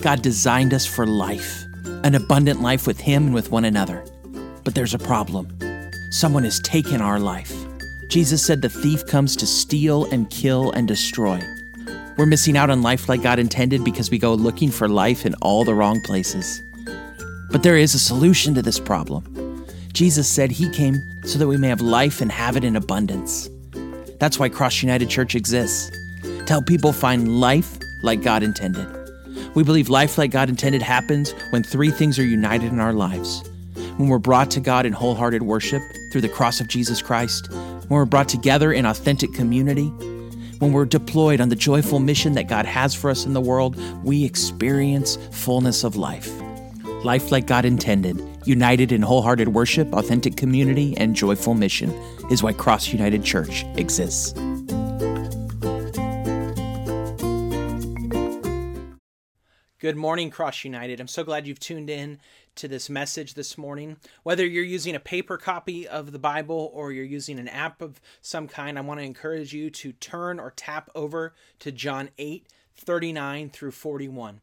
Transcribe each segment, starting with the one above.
God designed us for life, an abundant life with Him and with one another. But there's a problem. Someone has taken our life. Jesus said the thief comes to steal and kill and destroy. We're missing out on life like God intended because we go looking for life in all the wrong places. But there is a solution to this problem. Jesus said He came so that we may have life and have it in abundance. That's why Cross United Church exists to help people find life like God intended. We believe life like God intended happens when three things are united in our lives when we're brought to God in wholehearted worship through the cross of Jesus Christ, when we're brought together in authentic community, when we're deployed on the joyful mission that God has for us in the world, we experience fullness of life. Life like God intended, united in wholehearted worship, authentic community, and joyful mission is why Cross United Church exists. Good morning, Cross United. I'm so glad you've tuned in to this message this morning. Whether you're using a paper copy of the Bible or you're using an app of some kind, I want to encourage you to turn or tap over to John 8 39 through 41.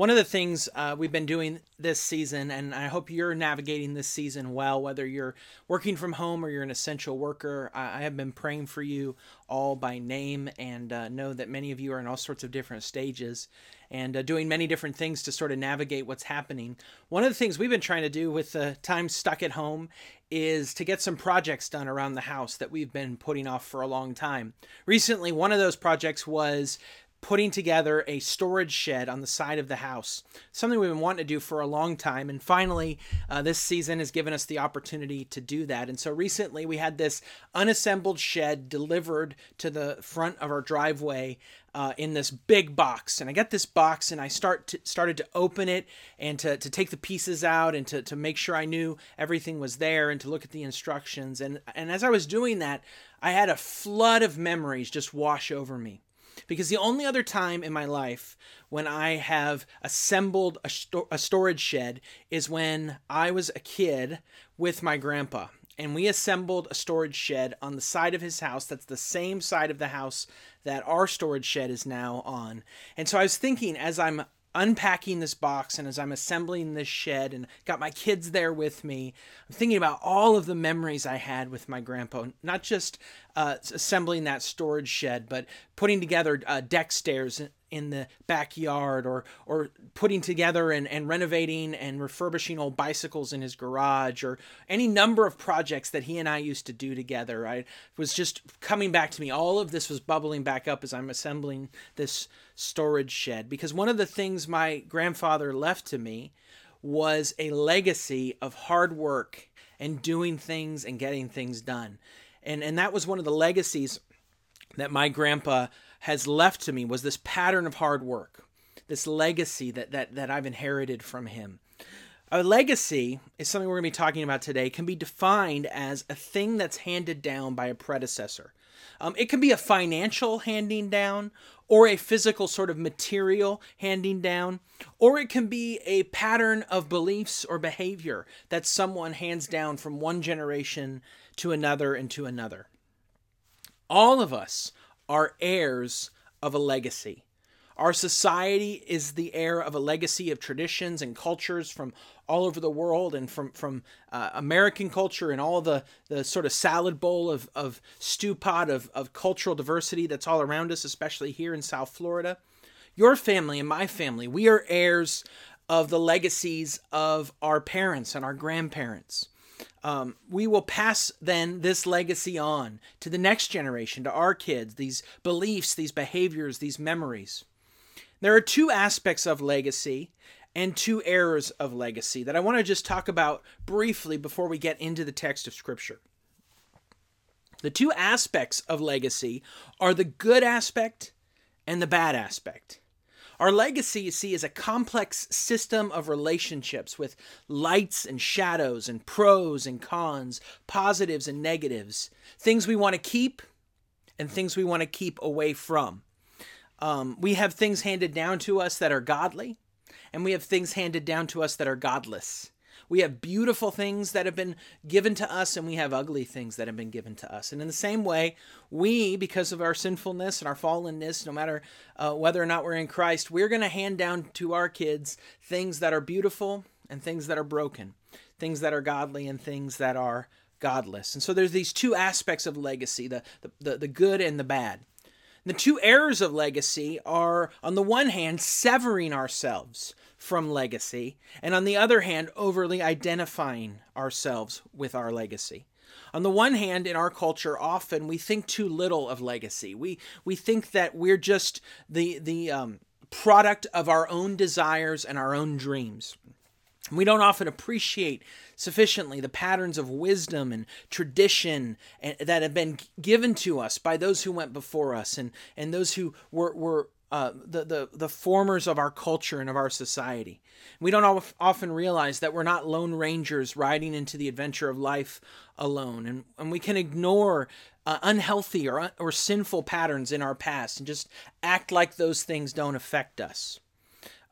One of the things uh, we've been doing this season, and I hope you're navigating this season well, whether you're working from home or you're an essential worker, I have been praying for you all by name and uh, know that many of you are in all sorts of different stages and uh, doing many different things to sort of navigate what's happening. One of the things we've been trying to do with the time stuck at home is to get some projects done around the house that we've been putting off for a long time. Recently, one of those projects was putting together a storage shed on the side of the house. Something we've been wanting to do for a long time. And finally, uh, this season has given us the opportunity to do that. And so recently we had this unassembled shed delivered to the front of our driveway. Uh, in this big box and i got this box and i start to, started to open it and to, to take the pieces out and to, to make sure i knew everything was there and to look at the instructions and and as i was doing that i had a flood of memories just wash over me because the only other time in my life when I have assembled a, sto- a storage shed is when I was a kid with my grandpa. And we assembled a storage shed on the side of his house. That's the same side of the house that our storage shed is now on. And so I was thinking as I'm unpacking this box and as I'm assembling this shed and got my kids there with me, I'm thinking about all of the memories I had with my grandpa, not just uh, assembling that storage shed, but putting together uh, deck stairs in the backyard or or putting together and, and renovating and refurbishing old bicycles in his garage or any number of projects that he and I used to do together. I was just coming back to me. All of this was bubbling back up as I'm assembling this storage shed because one of the things my grandfather left to me was a legacy of hard work and doing things and getting things done. And and that was one of the legacies that my grandpa has left to me was this pattern of hard work, this legacy that that that I've inherited from him. A legacy is something we're going to be talking about today, can be defined as a thing that's handed down by a predecessor. Um, it can be a financial handing down, or a physical sort of material handing down, or it can be a pattern of beliefs or behavior that someone hands down from one generation to another and to another. All of us are heirs of a legacy. Our society is the heir of a legacy of traditions and cultures from all over the world and from, from uh, American culture and all the, the sort of salad bowl of, of stew pot of, of cultural diversity that's all around us, especially here in South Florida. Your family and my family, we are heirs of the legacies of our parents and our grandparents. Um, we will pass then this legacy on to the next generation, to our kids, these beliefs, these behaviors, these memories. There are two aspects of legacy and two errors of legacy that I want to just talk about briefly before we get into the text of Scripture. The two aspects of legacy are the good aspect and the bad aspect. Our legacy, you see, is a complex system of relationships with lights and shadows and pros and cons, positives and negatives, things we want to keep and things we want to keep away from. Um, we have things handed down to us that are godly, and we have things handed down to us that are godless. We have beautiful things that have been given to us, and we have ugly things that have been given to us. And in the same way, we, because of our sinfulness and our fallenness, no matter uh, whether or not we're in Christ, we're going to hand down to our kids things that are beautiful and things that are broken, things that are godly and things that are godless. And so there's these two aspects of legacy the, the, the good and the bad. The two errors of legacy are, on the one hand, severing ourselves from legacy, and on the other hand, overly identifying ourselves with our legacy. On the one hand, in our culture, often we think too little of legacy. We we think that we're just the the um, product of our own desires and our own dreams. We don't often appreciate sufficiently the patterns of wisdom and tradition that have been given to us by those who went before us and, and those who were, were uh, the, the, the formers of our culture and of our society. We don't often realize that we're not lone rangers riding into the adventure of life alone, and, and we can ignore uh, unhealthy or, or sinful patterns in our past and just act like those things don't affect us.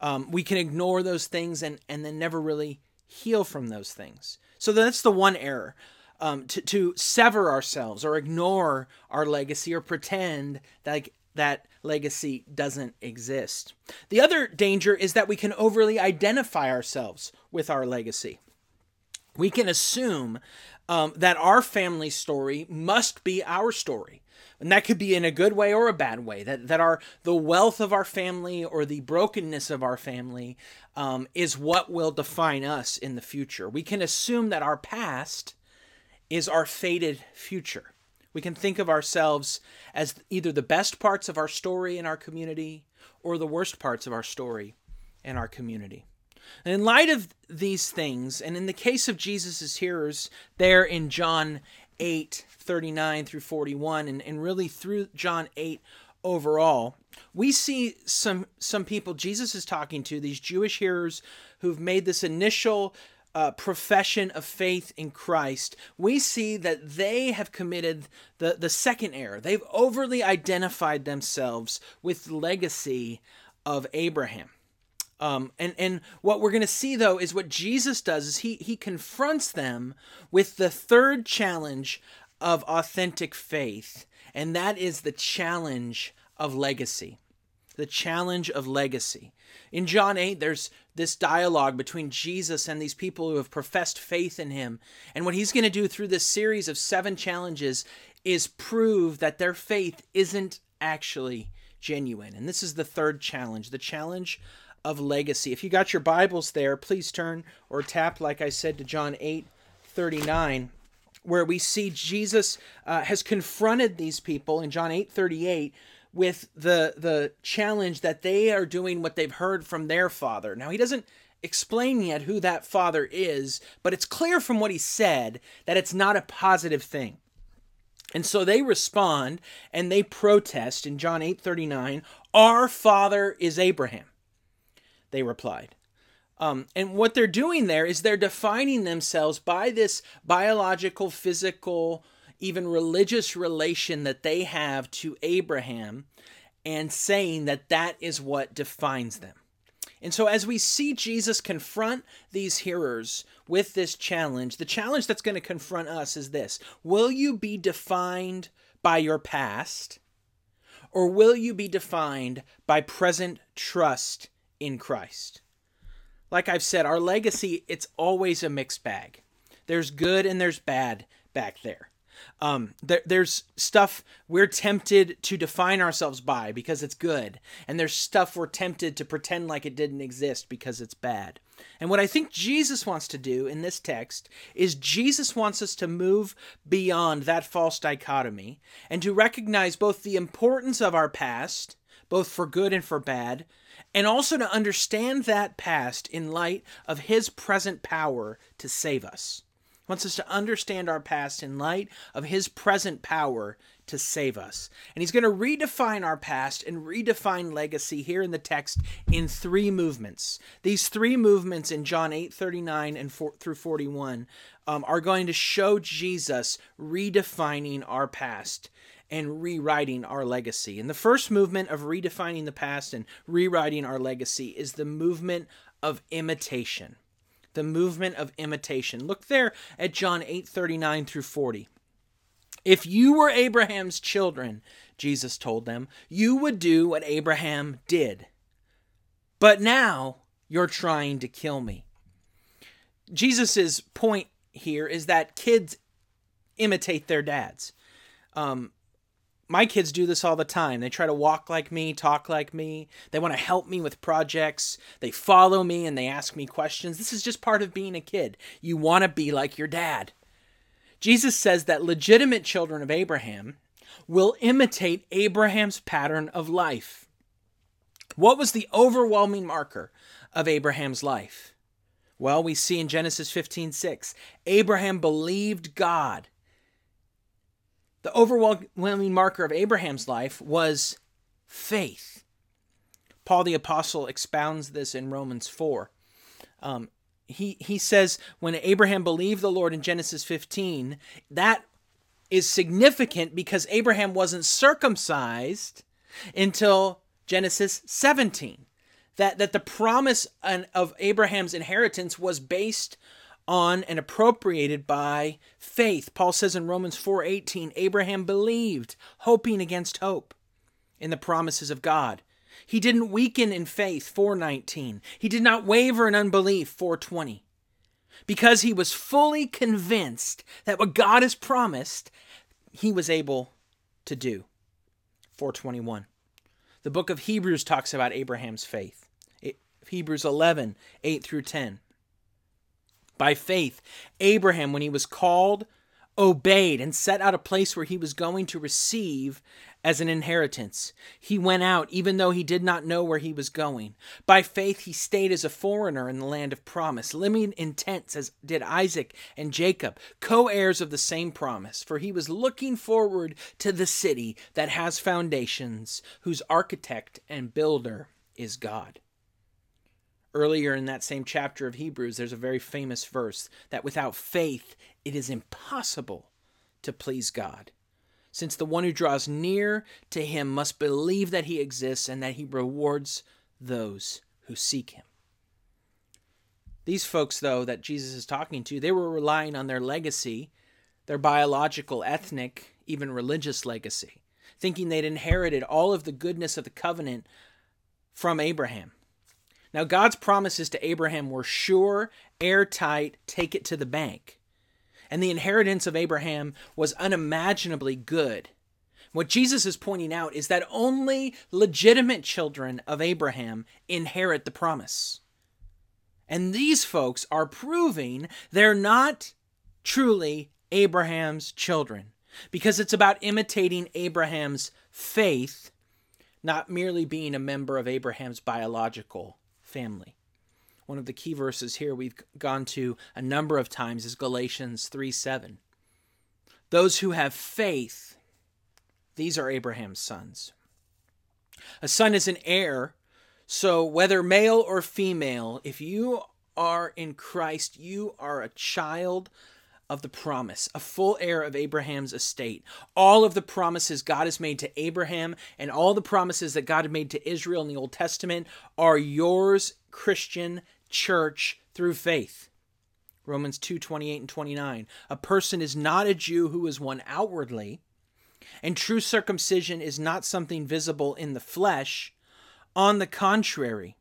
Um, we can ignore those things and, and then never really heal from those things. So that's the one error. Um, to, to sever ourselves or ignore our legacy or pretend that that legacy doesn't exist. The other danger is that we can overly identify ourselves with our legacy. We can assume um, that our family story must be our story. And that could be in a good way or a bad way. That that our the wealth of our family or the brokenness of our family um, is what will define us in the future. We can assume that our past is our fated future. We can think of ourselves as either the best parts of our story in our community or the worst parts of our story in our community. And in light of these things, and in the case of Jesus' hearers there in John 8 39 through 41 and, and really through John 8 overall we see some some people Jesus is talking to these Jewish hearers who've made this initial uh, profession of faith in Christ, we see that they have committed the, the second error. They've overly identified themselves with the legacy of Abraham. Um, and and what we're going to see though is what Jesus does is he he confronts them with the third challenge of authentic faith, and that is the challenge of legacy. The challenge of legacy. In John 8, there's this dialogue between Jesus and these people who have professed faith in him. And what he's going to do through this series of seven challenges is prove that their faith isn't actually genuine. And this is the third challenge the challenge of legacy. If you got your Bibles there, please turn or tap, like I said, to John 8 39, where we see Jesus uh, has confronted these people in John 8 38 with the, the challenge that they are doing what they've heard from their father. Now, he doesn't explain yet who that father is, but it's clear from what he said that it's not a positive thing. And so they respond and they protest in John 8:39, "Our father is Abraham." they replied. Um, and what they're doing there is they're defining themselves by this biological, physical, even religious relation that they have to Abraham and saying that that is what defines them. And so, as we see Jesus confront these hearers with this challenge, the challenge that's going to confront us is this Will you be defined by your past, or will you be defined by present trust in Christ. Like I've said, our legacy, it's always a mixed bag. There's good and there's bad back there. Um, there, there's stuff we're tempted to define ourselves by because it's good, and there's stuff we're tempted to pretend like it didn't exist because it's bad. And what I think Jesus wants to do in this text is Jesus wants us to move beyond that false dichotomy and to recognize both the importance of our past, both for good and for bad, and also to understand that past in light of his present power to save us. Wants us to understand our past in light of his present power to save us. And he's going to redefine our past and redefine legacy here in the text in three movements. These three movements in John 8 39 and 4, through 41 um, are going to show Jesus redefining our past and rewriting our legacy. And the first movement of redefining the past and rewriting our legacy is the movement of imitation. The movement of imitation. Look there at John 8:39 through 40. If you were Abraham's children, Jesus told them, you would do what Abraham did. But now you're trying to kill me. Jesus's point here is that kids imitate their dads. Um, my kids do this all the time. They try to walk like me, talk like me. They want to help me with projects. They follow me and they ask me questions. This is just part of being a kid. You want to be like your dad. Jesus says that legitimate children of Abraham will imitate Abraham's pattern of life. What was the overwhelming marker of Abraham's life? Well, we see in Genesis 15:6, Abraham believed God. The overwhelming marker of Abraham's life was faith. Paul the apostle expounds this in Romans 4. Um, he he says when Abraham believed the Lord in Genesis 15, that is significant because Abraham wasn't circumcised until Genesis 17. That that the promise of Abraham's inheritance was based on and appropriated by faith. Paul says in Romans 4:18, Abraham believed, hoping against hope in the promises of God. He didn't weaken in faith, 419. He did not waver in unbelief, 420. Because he was fully convinced that what God has promised, he was able to do, 421. The book of Hebrews talks about Abraham's faith. Hebrews 11, 8 through 10. By faith, Abraham, when he was called, obeyed and set out a place where he was going to receive as an inheritance. He went out even though he did not know where he was going. By faith, he stayed as a foreigner in the land of promise, living in tents as did Isaac and Jacob, co heirs of the same promise, for he was looking forward to the city that has foundations, whose architect and builder is God. Earlier in that same chapter of Hebrews, there's a very famous verse that without faith it is impossible to please God since the one who draws near to him must believe that he exists and that he rewards those who seek him. These folks, though, that Jesus is talking to, they were relying on their legacy, their biological, ethnic, even religious legacy, thinking they'd inherited all of the goodness of the covenant from Abraham. Now, God's promises to Abraham were sure, airtight, take it to the bank and the inheritance of Abraham was unimaginably good. What Jesus is pointing out is that only legitimate children of Abraham inherit the promise. And these folks are proving they're not truly Abraham's children because it's about imitating Abraham's faith, not merely being a member of Abraham's biological family one of the key verses here we've gone to a number of times is Galatians 3 7. Those who have faith, these are Abraham's sons. A son is an heir, so whether male or female, if you are in Christ, you are a child of the promise, a full heir of Abraham's estate. All of the promises God has made to Abraham and all the promises that God had made to Israel in the Old Testament are yours, Christian, church through faith. Romans 2 28 and 29. A person is not a Jew who is one outwardly, and true circumcision is not something visible in the flesh. On the contrary,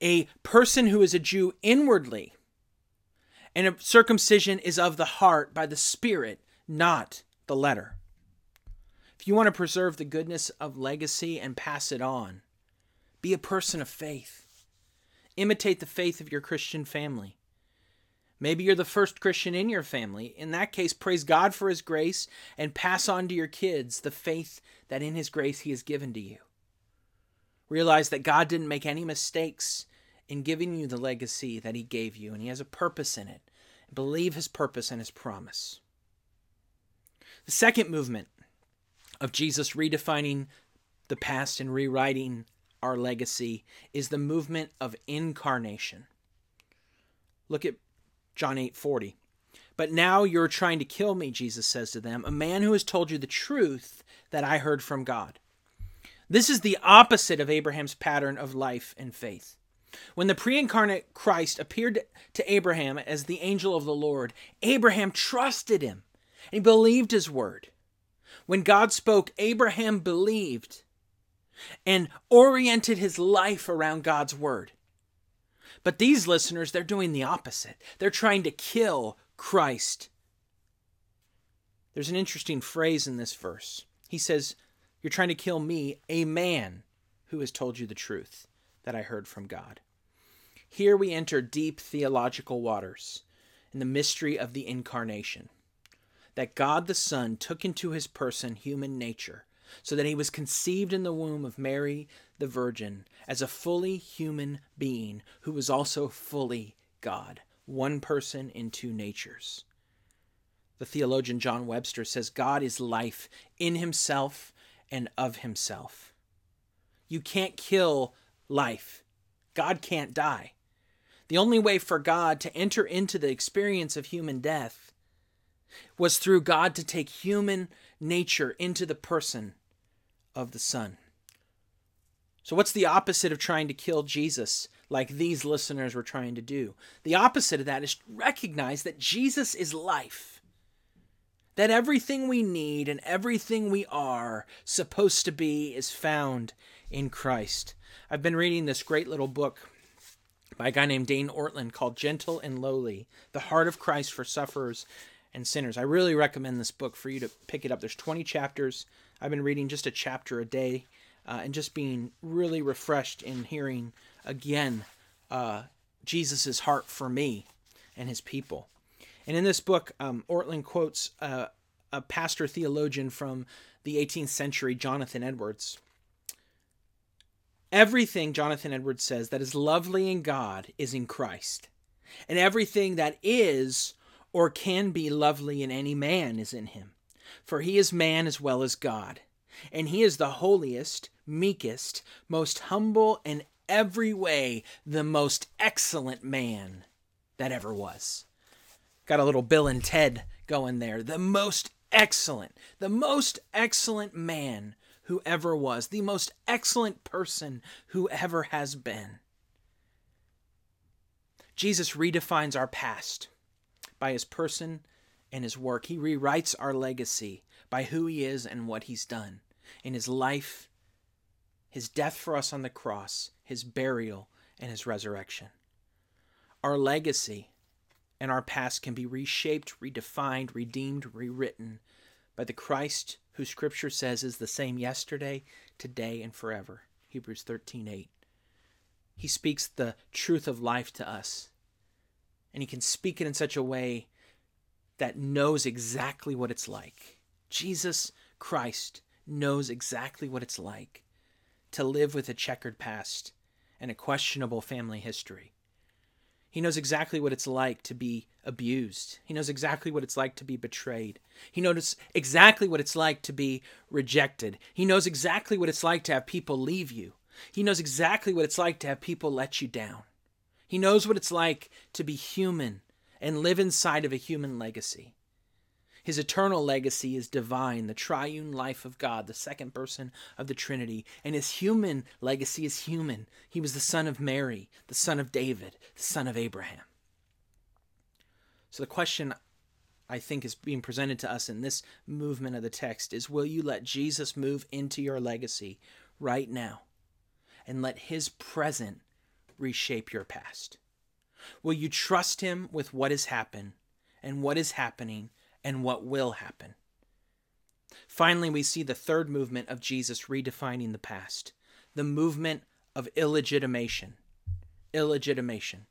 a person who is a Jew inwardly, and circumcision is of the heart by the Spirit, not the letter. If you want to preserve the goodness of legacy and pass it on, be a person of faith. Imitate the faith of your Christian family. Maybe you're the first Christian in your family. In that case, praise God for His grace and pass on to your kids the faith that in His grace He has given to you. Realize that God didn't make any mistakes in giving you the legacy that He gave you, and He has a purpose in it. Believe His purpose and His promise. The second movement of Jesus redefining the past and rewriting our legacy is the movement of incarnation. Look at John 8:40. But now you're trying to kill me, Jesus says to them, a man who has told you the truth that I heard from God. This is the opposite of Abraham's pattern of life and faith. When the pre incarnate Christ appeared to Abraham as the angel of the Lord, Abraham trusted him and he believed his word. When God spoke, Abraham believed and oriented his life around God's word. But these listeners, they're doing the opposite. They're trying to kill Christ. There's an interesting phrase in this verse. He says, You're trying to kill me, a man who has told you the truth that I heard from God. Here we enter deep theological waters in the mystery of the incarnation. That God the Son took into his person human nature, so that he was conceived in the womb of Mary the Virgin as a fully human being who was also fully God, one person in two natures. The theologian John Webster says God is life in himself and of himself. You can't kill life. God can't die. The only way for God to enter into the experience of human death was through God to take human nature into the person of the Son. So, what's the opposite of trying to kill Jesus like these listeners were trying to do? The opposite of that is recognize that Jesus is life. That everything we need and everything we are supposed to be is found in Christ. I've been reading this great little book by a guy named Dane Ortlund called Gentle and Lowly The Heart of Christ for Sufferers and Sinners. I really recommend this book for you to pick it up. There's 20 chapters. I've been reading just a chapter a day uh, and just being really refreshed in hearing again uh, Jesus' heart for me and his people. And in this book, um, Ortlund quotes uh, a pastor theologian from the 18th century, Jonathan Edwards. Everything, Jonathan Edwards says, that is lovely in God is in Christ. And everything that is or can be lovely in any man is in him. For he is man as well as God. And he is the holiest, meekest, most humble, and every way the most excellent man that ever was. Got a little Bill and Ted going there. The most excellent, the most excellent man who ever was, the most excellent person who ever has been. Jesus redefines our past by his person and his work. He rewrites our legacy by who he is and what he's done in his life, his death for us on the cross, his burial, and his resurrection. Our legacy and our past can be reshaped, redefined, redeemed, rewritten by the Christ who scripture says is the same yesterday, today, and forever. Hebrews 13:8. He speaks the truth of life to us. And he can speak it in such a way that knows exactly what it's like. Jesus Christ knows exactly what it's like to live with a checkered past and a questionable family history. He knows exactly what it's like to be abused. He knows exactly what it's like to be betrayed. He knows exactly what it's like to be rejected. He knows exactly what it's like to have people leave you. He knows exactly what it's like to have people let you down. He knows what it's like to be human and live inside of a human legacy. His eternal legacy is divine, the triune life of God, the second person of the Trinity. And his human legacy is human. He was the son of Mary, the son of David, the son of Abraham. So the question I think is being presented to us in this movement of the text is will you let Jesus move into your legacy right now and let his present reshape your past? Will you trust him with what has happened and what is happening and what will happen. Finally, we see the third movement of Jesus redefining the past the movement of illegitimation. Illegitimation.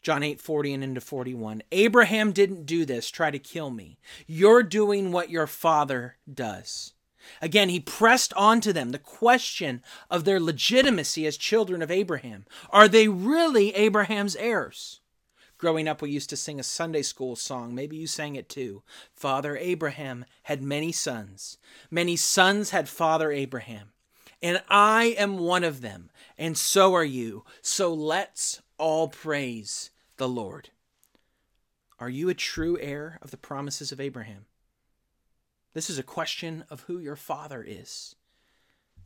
John 8 40 and into 41. Abraham didn't do this, try to kill me. You're doing what your father does. Again, he pressed on to them the question of their legitimacy as children of Abraham. Are they really Abraham's heirs? Growing up, we used to sing a Sunday school song. Maybe you sang it too. Father Abraham had many sons. Many sons had Father Abraham. And I am one of them, and so are you. So let's all praise the Lord. Are you a true heir of the promises of Abraham? This is a question of who your father is.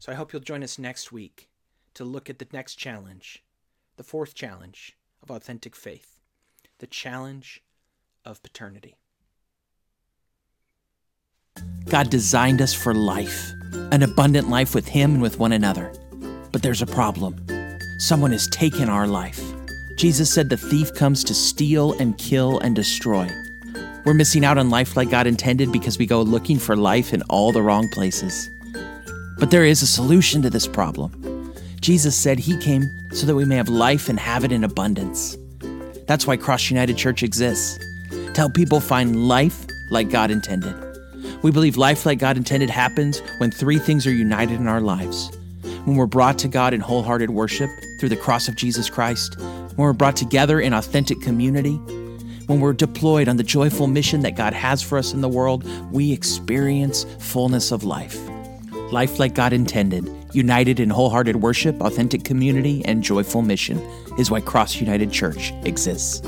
So I hope you'll join us next week to look at the next challenge the fourth challenge of authentic faith the challenge of paternity. God designed us for life, an abundant life with Him and with one another. But there's a problem. Someone has taken our life. Jesus said the thief comes to steal and kill and destroy. We're missing out on life like God intended because we go looking for life in all the wrong places. But there is a solution to this problem. Jesus said He came so that we may have life and have it in abundance. That's why Cross United Church exists to help people find life like God intended. We believe life like God intended happens when three things are united in our lives when we're brought to God in wholehearted worship through the cross of Jesus Christ, when we're brought together in authentic community, when we're deployed on the joyful mission that God has for us in the world, we experience fullness of life. Life like God intended, united in wholehearted worship, authentic community, and joyful mission is why Cross United Church exists.